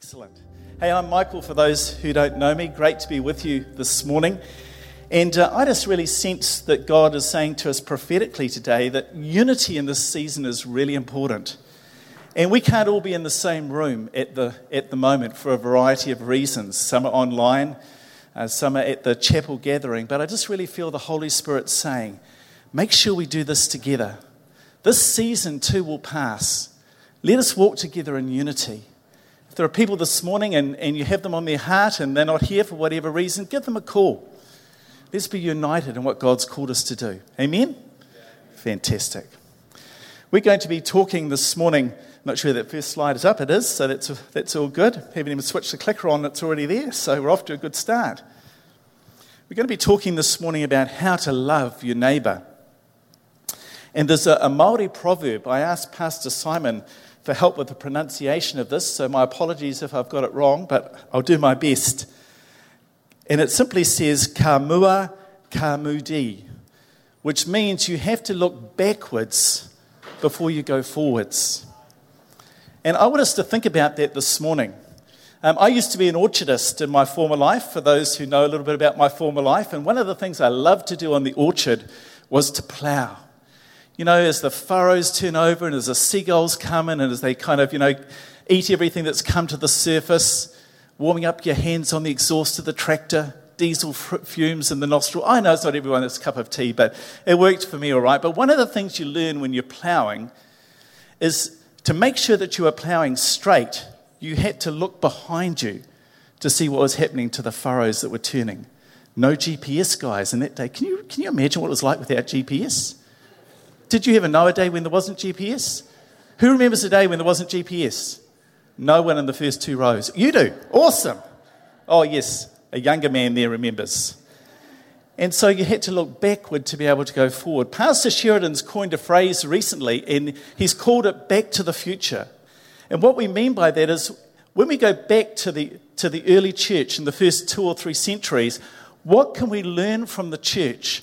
Excellent. Hey, I'm Michael, for those who don't know me. Great to be with you this morning. And uh, I just really sense that God is saying to us prophetically today that unity in this season is really important. And we can't all be in the same room at the, at the moment for a variety of reasons. Some are online, uh, some are at the chapel gathering. But I just really feel the Holy Spirit saying, make sure we do this together. This season too will pass. Let us walk together in unity. There are people this morning and, and you have them on their heart and they're not here for whatever reason, give them a call. Let's be united in what God's called us to do. Amen? Fantastic. We're going to be talking this morning. I'm not sure that first slide is up. It is, so that's, that's all good. Haven't even switched the clicker on, it's already there, so we're off to a good start. We're going to be talking this morning about how to love your neighbour. And there's a, a Maori proverb. I asked Pastor Simon for help with the pronunciation of this, so my apologies if I've got it wrong, but I'll do my best. And it simply says, Kamua Kamudi, which means you have to look backwards before you go forwards. And I want us to think about that this morning. Um, I used to be an orchardist in my former life, for those who know a little bit about my former life, and one of the things I loved to do on the orchard was to plough you know, as the furrows turn over and as the seagulls come in and as they kind of, you know, eat everything that's come to the surface, warming up your hands on the exhaust of the tractor, diesel fumes in the nostril. I know it's not everyone that's cup of tea, but it worked for me all right. But one of the things you learn when you're ploughing is to make sure that you are ploughing straight, you had to look behind you to see what was happening to the furrows that were turning. No GPS, guys, in that day. Can you, can you imagine what it was like without GPS? Did you ever know a day when there wasn't GPS? Who remembers a day when there wasn't GPS? No one in the first two rows. You do. Awesome. Oh, yes, a younger man there remembers. And so you had to look backward to be able to go forward. Pastor Sheridan's coined a phrase recently, and he's called it back to the future. And what we mean by that is when we go back to the, to the early church in the first two or three centuries, what can we learn from the church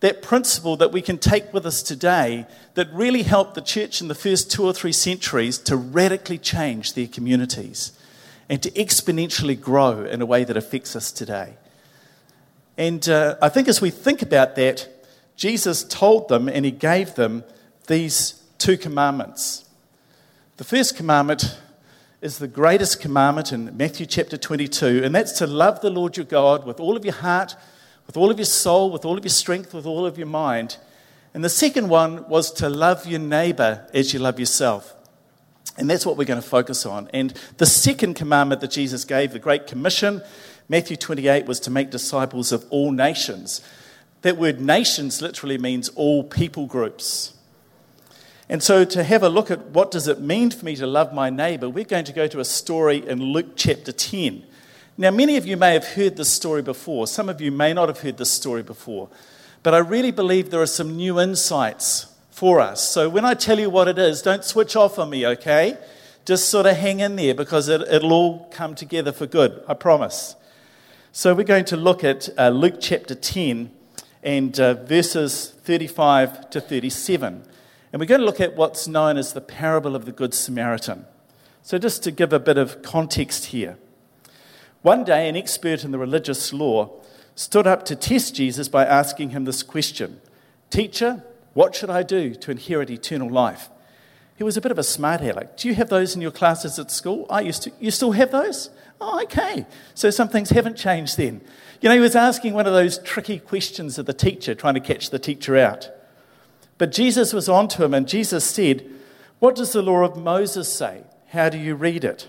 that principle that we can take with us today that really helped the church in the first two or three centuries to radically change their communities and to exponentially grow in a way that affects us today. And uh, I think as we think about that, Jesus told them and he gave them these two commandments. The first commandment is the greatest commandment in Matthew chapter 22, and that's to love the Lord your God with all of your heart with all of your soul, with all of your strength, with all of your mind. And the second one was to love your neighbor as you love yourself. And that's what we're going to focus on. And the second commandment that Jesus gave, the Great Commission, Matthew 28, was to make disciples of all nations. That word nations literally means all people groups. And so to have a look at what does it mean for me to love my neighbor, we're going to go to a story in Luke chapter 10. Now, many of you may have heard this story before. Some of you may not have heard this story before. But I really believe there are some new insights for us. So when I tell you what it is, don't switch off on me, okay? Just sort of hang in there because it, will all come together for good, I promise. So we're going to look at uh, Luke chapter 10 and uh, verses 35 to 37. And we're going to look at what's known as the parable of the Good Samaritan. So, just to give a bit of context here. One day, an expert in the religious law stood up to test Jesus by asking him this question Teacher, what should I do to inherit eternal life? He was a bit of a smart aleck. Do you have those in your classes at school? I used to. You still have those? Oh, okay. So some things haven't changed then. You know, he was asking one of those tricky questions of the teacher, trying to catch the teacher out. But Jesus was on to him, and Jesus said, What does the law of Moses say? How do you read it?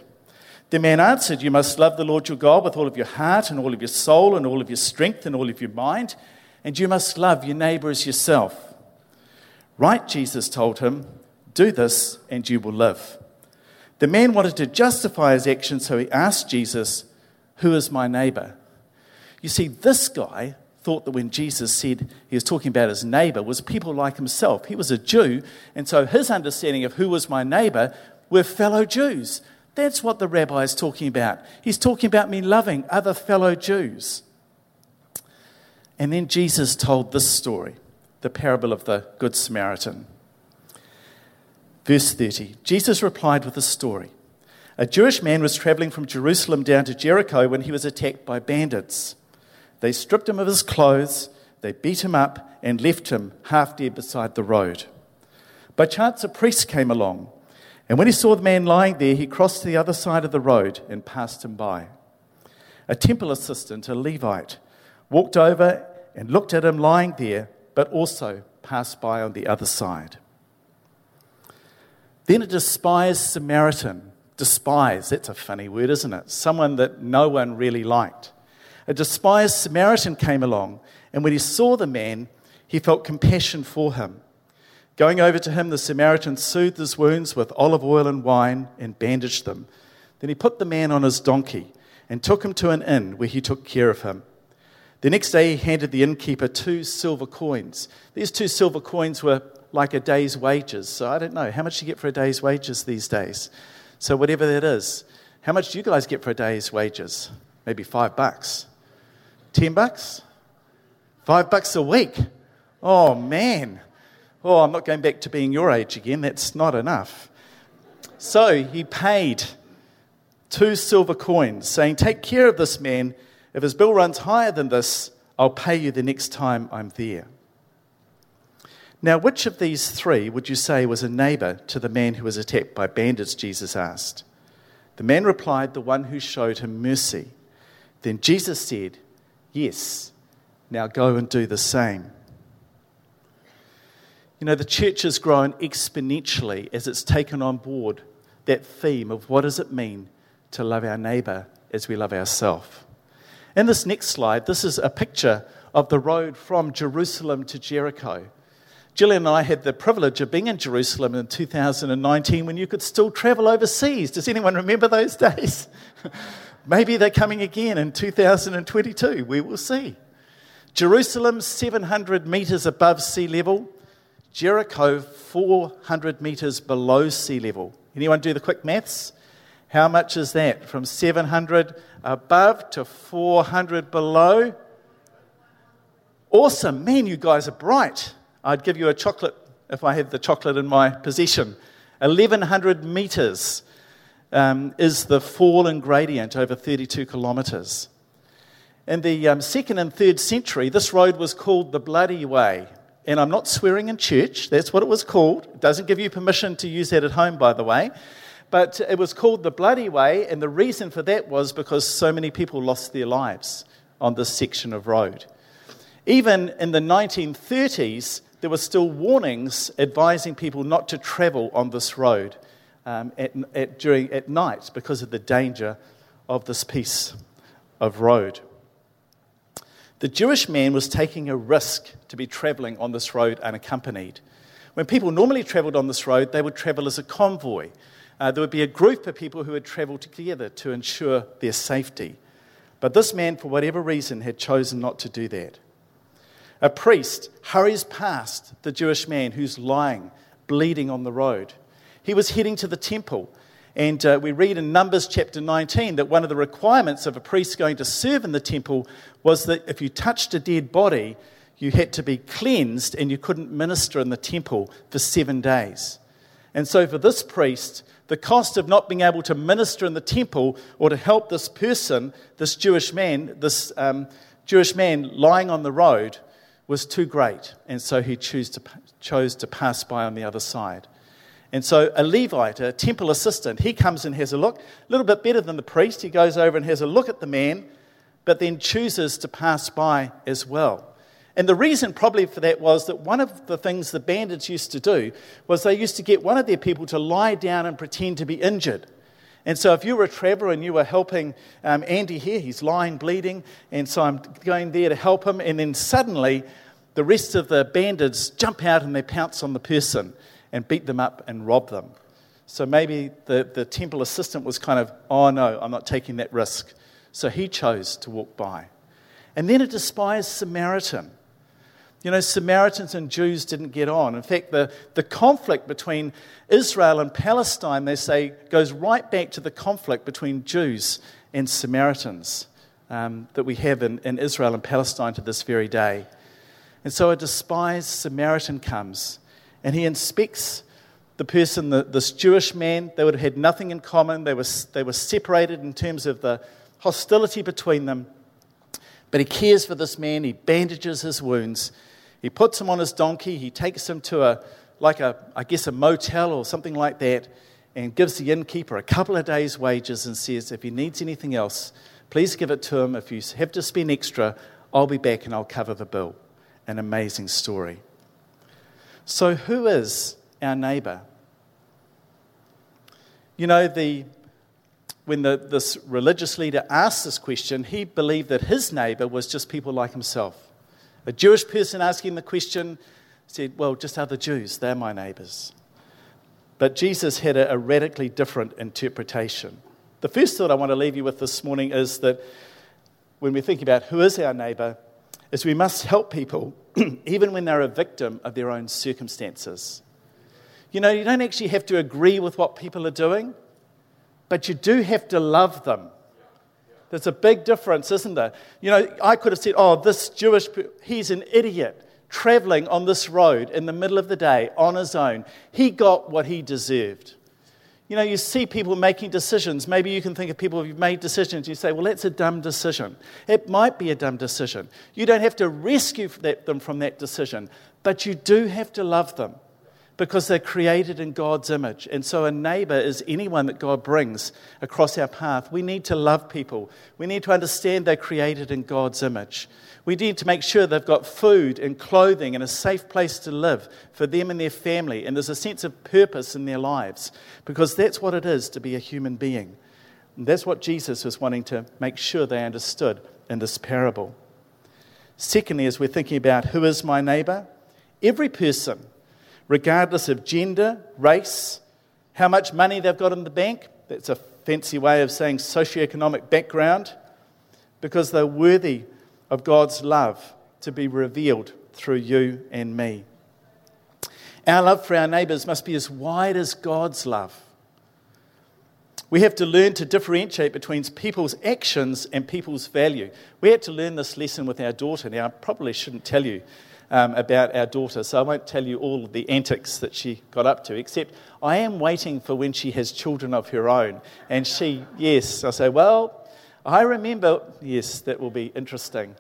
The man answered, You must love the Lord your God with all of your heart and all of your soul and all of your strength and all of your mind, and you must love your neighbor as yourself. Right, Jesus told him, Do this and you will live. The man wanted to justify his action, so he asked Jesus, Who is my neighbor? You see, this guy thought that when Jesus said he was talking about his neighbor was people like himself. He was a Jew, and so his understanding of who was my neighbor were fellow Jews. That's what the rabbi is talking about. He's talking about me loving other fellow Jews. And then Jesus told this story, the parable of the Good Samaritan. Verse 30 Jesus replied with a story. A Jewish man was traveling from Jerusalem down to Jericho when he was attacked by bandits. They stripped him of his clothes, they beat him up, and left him half dead beside the road. By chance, a priest came along, and when he saw the man lying there, he crossed to the other side of the road and passed him by. A temple assistant, a Levite, walked over and looked at him lying there, but also passed by on the other side. Then a despised Samaritan, despise, that's a funny word, isn't it? Someone that no one really liked. A despised Samaritan came along, and when he saw the man, he felt compassion for him. Going over to him, the Samaritan soothed his wounds with olive oil and wine and bandaged them. Then he put the man on his donkey and took him to an inn where he took care of him. The next day, he handed the innkeeper two silver coins. These two silver coins were like a day's wages. So I don't know. How much do you get for a day's wages these days? So, whatever that is, how much do you guys get for a day's wages? Maybe five bucks. Ten bucks? Five bucks a week. Oh, man. Oh, I'm not going back to being your age again. That's not enough. So he paid two silver coins, saying, Take care of this man. If his bill runs higher than this, I'll pay you the next time I'm there. Now, which of these three would you say was a neighbor to the man who was attacked by bandits? Jesus asked. The man replied, The one who showed him mercy. Then Jesus said, Yes, now go and do the same. You know, the church has grown exponentially as it's taken on board that theme of what does it mean to love our neighbour as we love ourselves. In this next slide, this is a picture of the road from Jerusalem to Jericho. Gillian and I had the privilege of being in Jerusalem in 2019 when you could still travel overseas. Does anyone remember those days? Maybe they're coming again in 2022. We will see. Jerusalem, 700 metres above sea level. Jericho, 400 metres below sea level. Anyone do the quick maths? How much is that? From 700 above to 400 below? Awesome. Man, you guys are bright. I'd give you a chocolate if I had the chocolate in my possession. 1,100 metres um, is the fall in gradient over 32 kilometres. In the um, second and third century, this road was called the Bloody Way and I'm not swearing in church, that's what it was called. It doesn't give you permission to use that at home, by the way. But it was called the Bloody Way, and the reason for that was because so many people lost their lives on this section of road. Even in the 1930s, there were still warnings advising people not to travel on this road um, at, at, during, at night because of the danger of this piece of road. The Jewish man was taking a risk to be traveling on this road unaccompanied. When people normally traveled on this road, they would travel as a convoy. Uh, there would be a group of people who would travel together to ensure their safety. But this man, for whatever reason, had chosen not to do that. A priest hurries past the Jewish man who's lying, bleeding on the road. He was heading to the temple and uh, we read in Numbers chapter 19 that one of the requirements of a priest going to serve in the temple was that if you touched a dead body, you had to be cleansed and you couldn't minister in the temple for seven days. And so, for this priest, the cost of not being able to minister in the temple or to help this person, this Jewish man, this um, Jewish man lying on the road, was too great. And so he chose to, chose to pass by on the other side. And so a Levite, a temple assistant, he comes and has a look, a little bit better than the priest. He goes over and has a look at the man, but then chooses to pass by as well. And the reason probably for that was that one of the things the bandits used to do was they used to get one of their people to lie down and pretend to be injured. And so if you were a traveller and you were helping um, Andy here, he's lying bleeding, and so I'm going there to help him, and then suddenly the rest of the bandits jump out and they pounce on the person and beat them up and rob them. So maybe the, the temple assistant was kind of, oh no, I'm not taking that risk. So he chose to walk by. And then a despised Samaritan. You know, Samaritans and Jews didn't get on. In fact, the, the conflict between Israel and Palestine, they say, goes right back to the conflict between Jews and Samaritans um, that we have in, in Israel and Palestine to this very day. And so a despised Samaritan comes and he inspects the person, the, this Jewish man, they would have had nothing in common. They were, they were separated in terms of the hostility between them. But he cares for this man, he bandages his wounds, he puts him on his donkey, he takes him to a, like a, I guess, a motel or something like that, and gives the innkeeper a couple of days' wages and says, if he needs anything else, please give it to him. If you have to spend extra, I'll be back and I'll cover the bill. An amazing story. So, who is our neighbour? You know, the, when the, this religious leader asked this question, he believed that his neighbour was just people like himself. A Jewish person asking the question said, Well, just other Jews, they're my neighbours. But Jesus had a, a radically different interpretation. The first thought I want to leave you with this morning is that when we think about who is our neighbour, is we must help people even when they're a victim of their own circumstances. You know, you don't actually have to agree with what people are doing, but you do have to love them. There's a big difference, isn't there? You know, I could have said, oh, this Jewish, he's an idiot traveling on this road in the middle of the day on his own. He got what he deserved. You know, you see people making decisions. Maybe you can think of people who've made decisions. You say, well, that's a dumb decision. It might be a dumb decision. You don't have to rescue them from that decision, but you do have to love them because they're created in God's image. And so a neighbor is anyone that God brings across our path. We need to love people. We need to understand they're created in God's image. We need to make sure they've got food and clothing and a safe place to live for them and their family. And there's a sense of purpose in their lives because that's what it is to be a human being. And that's what Jesus was wanting to make sure they understood in this parable. Secondly, as we're thinking about who is my neighbor, every person, regardless of gender, race, how much money they've got in the bank, that's a fancy way of saying socioeconomic background, because they're worthy of God's love to be revealed through you and me. Our love for our neighbours must be as wide as God's love. We have to learn to differentiate between people's actions and people's value. We had to learn this lesson with our daughter. Now, I probably shouldn't tell you um, about our daughter, so I won't tell you all the antics that she got up to, except I am waiting for when she has children of her own. And she, yes, I say, well, I remember, yes, that will be interesting.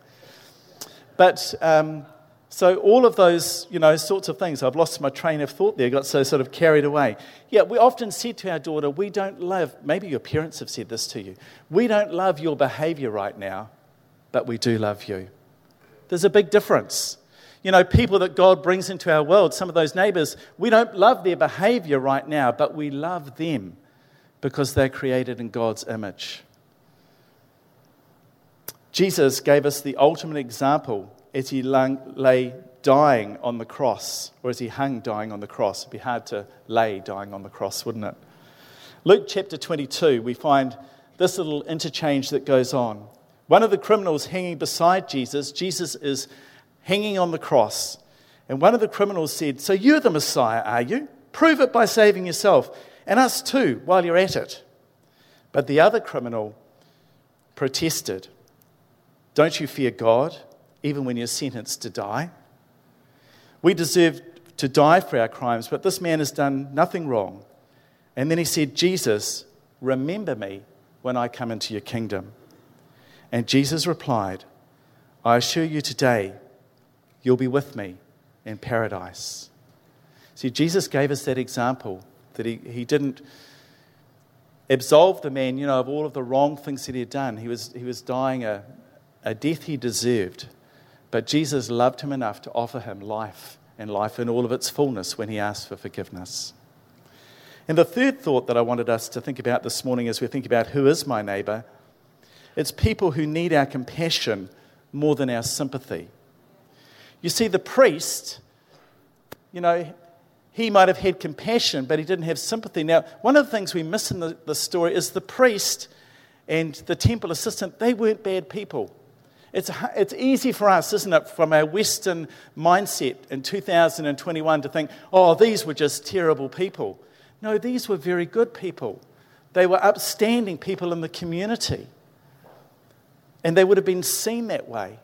But um, so all of those, you know, sorts of things, I've lost my train of thought there, got so sort of carried away. Yeah, we often said to our daughter, we don't love, maybe your parents have said this to you, we don't love your behavior right now, but we do love you. There's a big difference. You know, people that God brings into our world, some of those neighbors, we don't love their behavior right now, but we love them because they're created in God's image. Jesus gave us the ultimate example as he lay dying on the cross, or as he hung dying on the cross. It'd be hard to lay dying on the cross, wouldn't it? Luke chapter 22, we find this little interchange that goes on. One of the criminals hanging beside Jesus, Jesus is hanging on the cross. And one of the criminals said, So you're the Messiah, are you? Prove it by saving yourself and us too while you're at it. But the other criminal protested. Don't you fear God, even when you're sentenced to die? We deserve to die for our crimes, but this man has done nothing wrong. And then he said, Jesus, remember me when I come into your kingdom. And Jesus replied, I assure you today, you'll be with me in paradise. See, Jesus gave us that example that he, he didn't absolve the man, you know, of all of the wrong things that he had done. He was, he was dying a, a death he deserved. But Jesus loved him enough to offer him life and life in all of its fullness when he asked for forgiveness. And the third thought that I wanted us to think about this morning as we think about who is my neighbor, it's people who need our compassion more than our sympathy. You see, the priest, you know, he might have had compassion, but he didn't have sympathy. Now, one of the things we miss in the, the story is the priest and the temple assistant, they weren't bad people. It's, it's easy for us, isn't it, from our Western mindset in 2021 to think, oh, these were just terrible people. No, these were very good people. They were upstanding people in the community. And they would have been seen that way.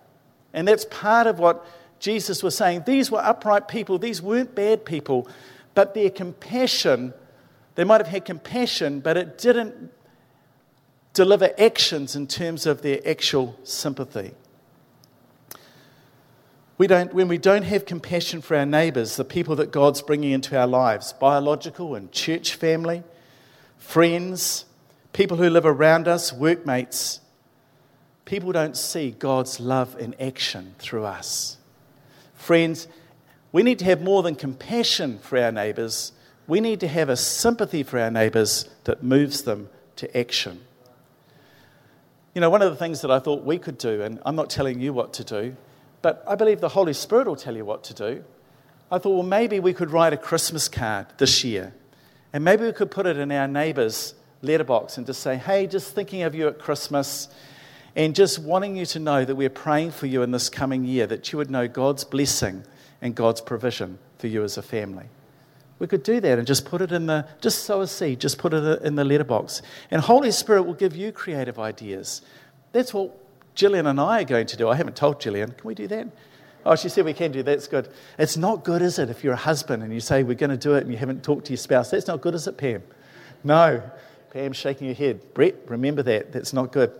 And that's part of what Jesus was saying. These were upright people, these weren't bad people. but their compassion, they might have had compassion, but it didn't deliver actions in terms of their actual sympathy. We don't, when we don't have compassion for our neighbours, the people that God's bringing into our lives, biological and church family, friends, people who live around us, workmates, people don't see God's love in action through us. Friends, we need to have more than compassion for our neighbours. We need to have a sympathy for our neighbours that moves them to action. You know, one of the things that I thought we could do, and I'm not telling you what to do, but I believe the Holy Spirit will tell you what to do. I thought, well, maybe we could write a Christmas card this year, and maybe we could put it in our neighbour's letterbox and just say, hey, just thinking of you at Christmas, and just wanting you to know that we're praying for you in this coming year, that you would know God's blessing and God's provision for you as a family. We could do that and just put it in the, just sow a seed, just put it in the letterbox. And Holy Spirit will give you creative ideas. That's what Gillian and I are going to do. I haven't told Gillian. Can we do that? Oh, she said we can do that. That's good. It's not good, is it, if you're a husband and you say we're going to do it and you haven't talked to your spouse? That's not good, is it, Pam? No. Pam's shaking her head. Brett, remember that. That's not good.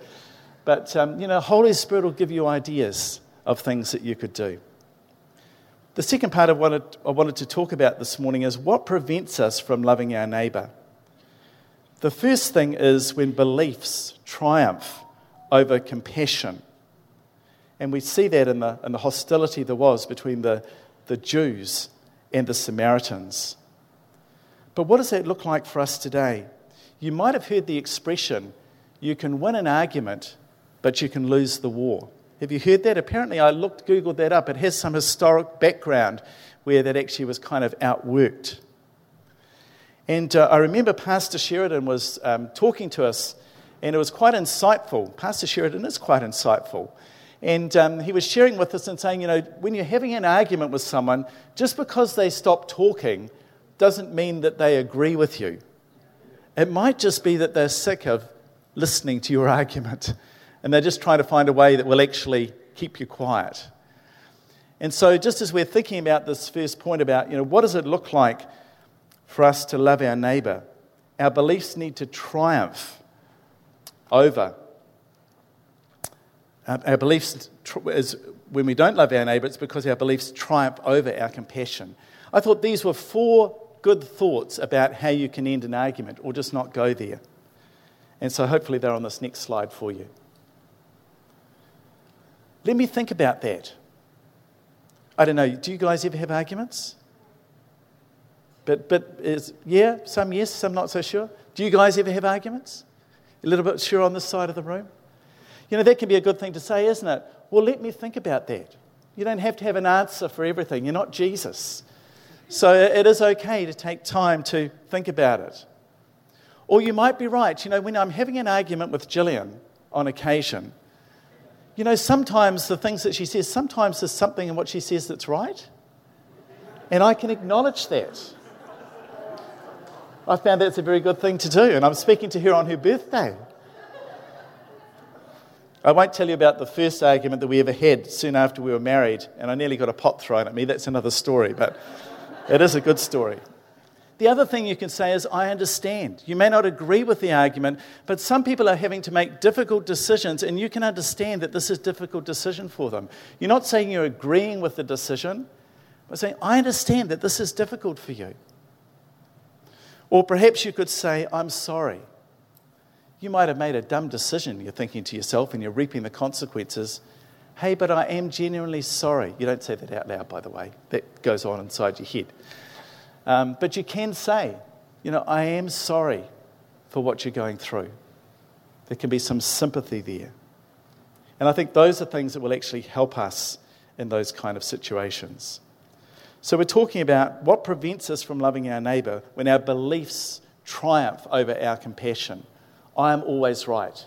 But, um, you know, Holy Spirit will give you ideas of things that you could do. The second part I wanted, I wanted to talk about this morning is what prevents us from loving our neighbour. The first thing is when beliefs triumph over compassion. And we see that in the, in the hostility there was between the, the Jews and the Samaritans. But what does that look like for us today? You might have heard the expression you can win an argument, but you can lose the war. Have you heard that? Apparently, I looked, Googled that up. It has some historic background where that actually was kind of outworked. And uh, I remember Pastor Sheridan was um, talking to us, and it was quite insightful. Pastor Sheridan is quite insightful. And um, he was sharing with us and saying, you know, when you're having an argument with someone, just because they stop talking doesn't mean that they agree with you. It might just be that they're sick of listening to your argument and they're just trying to find a way that will actually keep you quiet. And so, just as we're thinking about this first point about, you know, what does it look like for us to love our neighbour? Our beliefs need to triumph over. Uh, our beliefs is when we don't love our neighbour, it's because our beliefs triumph over our compassion. I thought these were four good thoughts about how you can end an argument or just not go there. And so hopefully they're on this next slide for you. Let me think about that. I don't know, do you guys ever have arguments? But, but is, yeah, some yes, some not so sure. Do you guys ever have arguments? A little bit sure on this side of the room? You know, that can be a good thing to say, isn't it? Well, let me think about that. You don't have to have an answer for everything. You're not Jesus. So it is okay to take time to think about it. Or you might be right. You know, when I'm having an argument with Gillian on occasion, you know, sometimes the things that she says, sometimes there's something in what she says that's right. And I can acknowledge that. I found that's a very good thing to do, and I'm speaking to her on her birthday. I won't tell you about the first argument that we ever had soon after we were married, and I nearly got a pot thrown at me. That's another story, but it is a good story. The other thing you can say is, I understand. You may not agree with the argument, but some people are having to make difficult decisions, and you can understand that this is a difficult decision for them. You're not saying you're agreeing with the decision, but saying, I understand that this is difficult for you. Or perhaps you could say, I'm sorry. You might have made a dumb decision, you're thinking to yourself, and you're reaping the consequences. Hey, but I am genuinely sorry. You don't say that out loud, by the way, that goes on inside your head. Um, but you can say, you know, I am sorry for what you're going through. There can be some sympathy there. And I think those are things that will actually help us in those kind of situations. So we're talking about what prevents us from loving our neighbour when our beliefs triumph over our compassion. I am always right.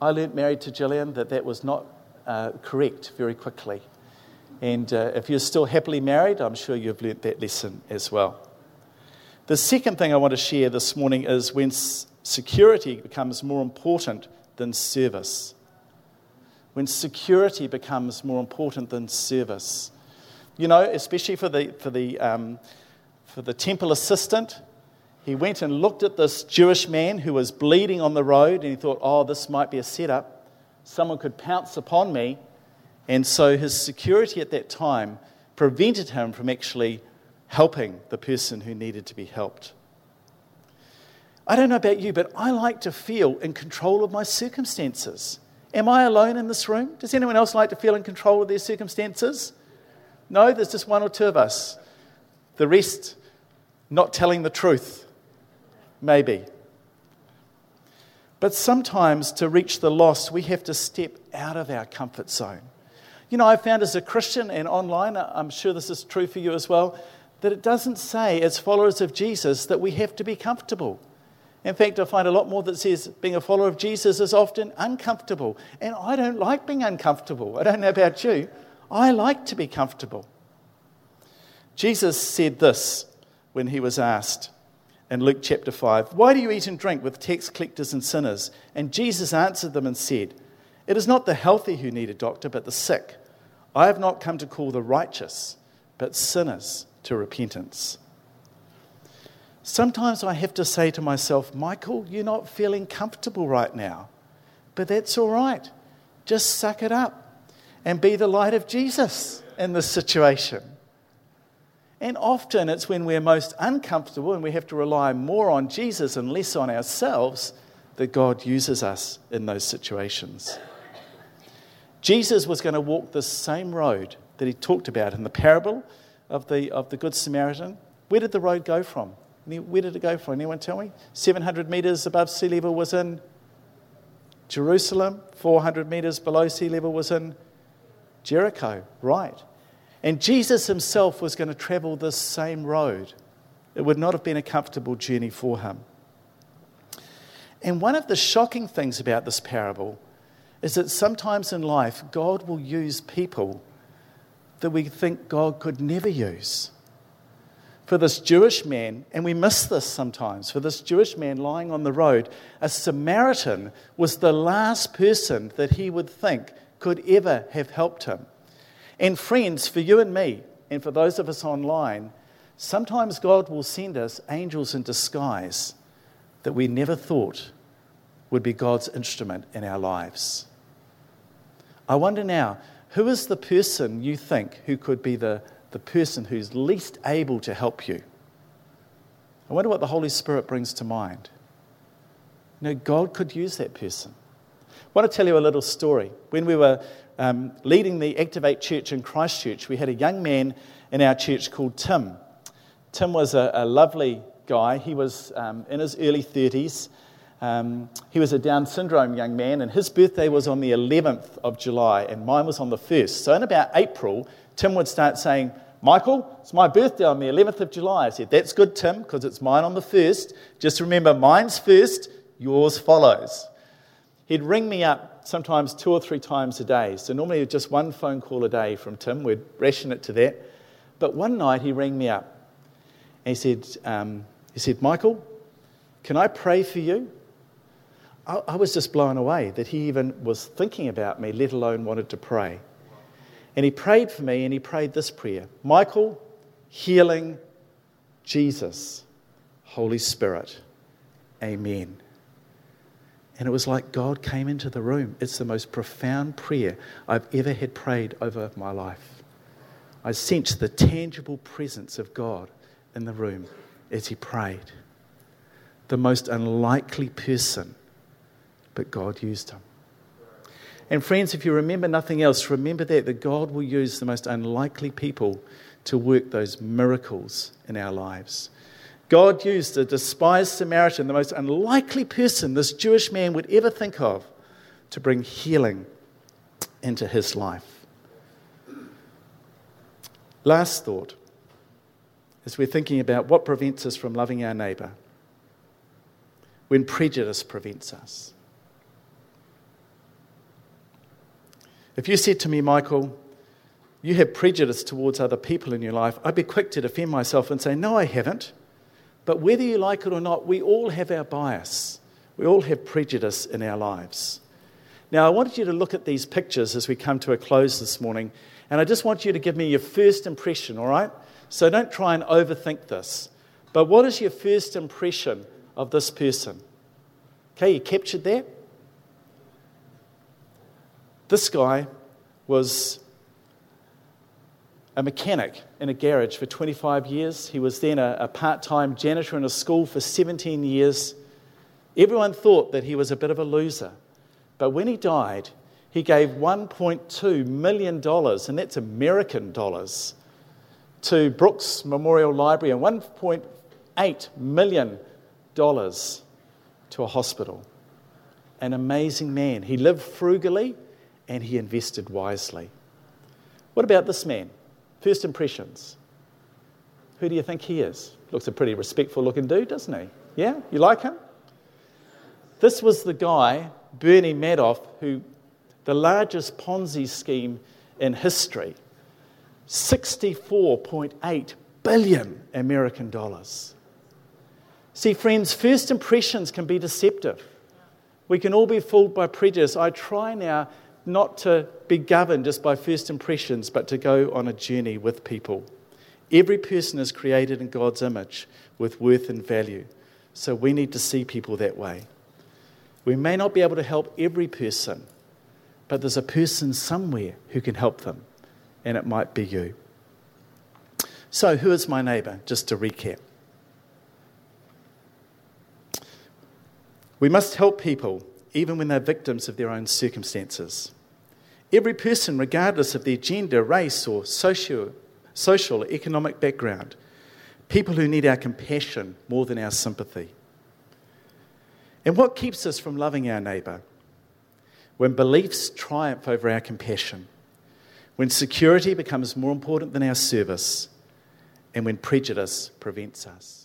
I learnt married to Gillian that that was not uh, correct very quickly. And uh, if you're still happily married, I'm sure you've learnt that lesson as well. The second thing I want to share this morning is when security becomes more important than service. When security becomes more important than service. You know, especially for the, for the, um, for the temple assistant. He went and looked at this Jewish man who was bleeding on the road and he thought, oh, this might be a setup. Someone could pounce upon me. And so his security at that time prevented him from actually helping the person who needed to be helped. I don't know about you, but I like to feel in control of my circumstances. Am I alone in this room? Does anyone else like to feel in control of their circumstances? No, there's just one or two of us. The rest not telling the truth. Maybe. But sometimes to reach the lost, we have to step out of our comfort zone. You know, I've found as a Christian and online, I'm sure this is true for you as well, that it doesn't say, as followers of Jesus, that we have to be comfortable. In fact, I find a lot more that says being a follower of Jesus is often uncomfortable. And I don't like being uncomfortable. I don't know about you. I like to be comfortable. Jesus said this when he was asked in Luke chapter 5 Why do you eat and drink with tax collectors and sinners? And Jesus answered them and said, It is not the healthy who need a doctor, but the sick. I have not come to call the righteous, but sinners to repentance. Sometimes I have to say to myself, Michael, you're not feeling comfortable right now. But that's all right. Just suck it up and be the light of Jesus in this situation. And often it's when we're most uncomfortable and we have to rely more on Jesus and less on ourselves that God uses us in those situations. Jesus was going to walk the same road that he talked about in the parable of the, of the Good Samaritan. Where did the road go from? Where did it go from? Anyone tell me? 700 meters above sea level was in Jerusalem, 400 meters below sea level was in Jericho. Right. And Jesus himself was going to travel this same road. It would not have been a comfortable journey for him. And one of the shocking things about this parable is that sometimes in life, God will use people that we think God could never use for this Jewish man, and we miss this sometimes, for this Jewish man lying on the road, a Samaritan was the last person that he would think could ever have helped him. And friends, for you and me, and for those of us online, sometimes God will send us angels in disguise that we never thought would be God's instrument in our lives. I wonder now, who is the person you think who could be the the person who's least able to help you. I wonder what the Holy Spirit brings to mind. You know, God could use that person. I want to tell you a little story. When we were um, leading the Activate Church in Christchurch, we had a young man in our church called Tim. Tim was a, a lovely guy. He was um, in his early 30s. Um, he was a Down syndrome young man, and his birthday was on the 11th of July, and mine was on the 1st. So, in about April, Tim would start saying, Michael, it's my birthday on the 11th of July. I said, That's good, Tim, because it's mine on the 1st. Just remember, mine's first, yours follows. He'd ring me up sometimes two or three times a day. So normally just one phone call a day from Tim. We'd ration it to that. But one night he rang me up and he said, um, he said Michael, can I pray for you? I, I was just blown away that he even was thinking about me, let alone wanted to pray. And he prayed for me and he prayed this prayer Michael, healing, Jesus, Holy Spirit, Amen. And it was like God came into the room. It's the most profound prayer I've ever had prayed over my life. I sensed the tangible presence of God in the room as he prayed. The most unlikely person, but God used him. And friends, if you remember nothing else, remember that, that God will use the most unlikely people to work those miracles in our lives. God used a despised Samaritan, the most unlikely person this Jewish man would ever think of, to bring healing into his life. Last thought, as we're thinking about what prevents us from loving our neighbour, when prejudice prevents us. If you said to me, Michael, you have prejudice towards other people in your life, I'd be quick to defend myself and say, No, I haven't. But whether you like it or not, we all have our bias. We all have prejudice in our lives. Now, I wanted you to look at these pictures as we come to a close this morning, and I just want you to give me your first impression, all right? So don't try and overthink this. But what is your first impression of this person? Okay, you captured that? This guy was a mechanic in a garage for 25 years. He was then a, a part time janitor in a school for 17 years. Everyone thought that he was a bit of a loser. But when he died, he gave $1.2 million, and that's American dollars, to Brooks Memorial Library and $1.8 million to a hospital. An amazing man. He lived frugally and he invested wisely. What about this man? First impressions. Who do you think he is? Looks a pretty respectful looking dude, doesn't he? Yeah? You like him? This was the guy, Bernie Madoff, who the largest Ponzi scheme in history 64.8 billion American dollars. See, friends, first impressions can be deceptive. We can all be fooled by prejudice. I try now not to be governed just by first impressions, but to go on a journey with people. Every person is created in God's image with worth and value. So we need to see people that way. We may not be able to help every person, but there's a person somewhere who can help them, and it might be you. So, who is my neighbour? Just to recap. We must help people even when they're victims of their own circumstances. Every person, regardless of their gender, race, or socio, social or economic background, people who need our compassion more than our sympathy. And what keeps us from loving our neighbour? When beliefs triumph over our compassion, when security becomes more important than our service, and when prejudice prevents us.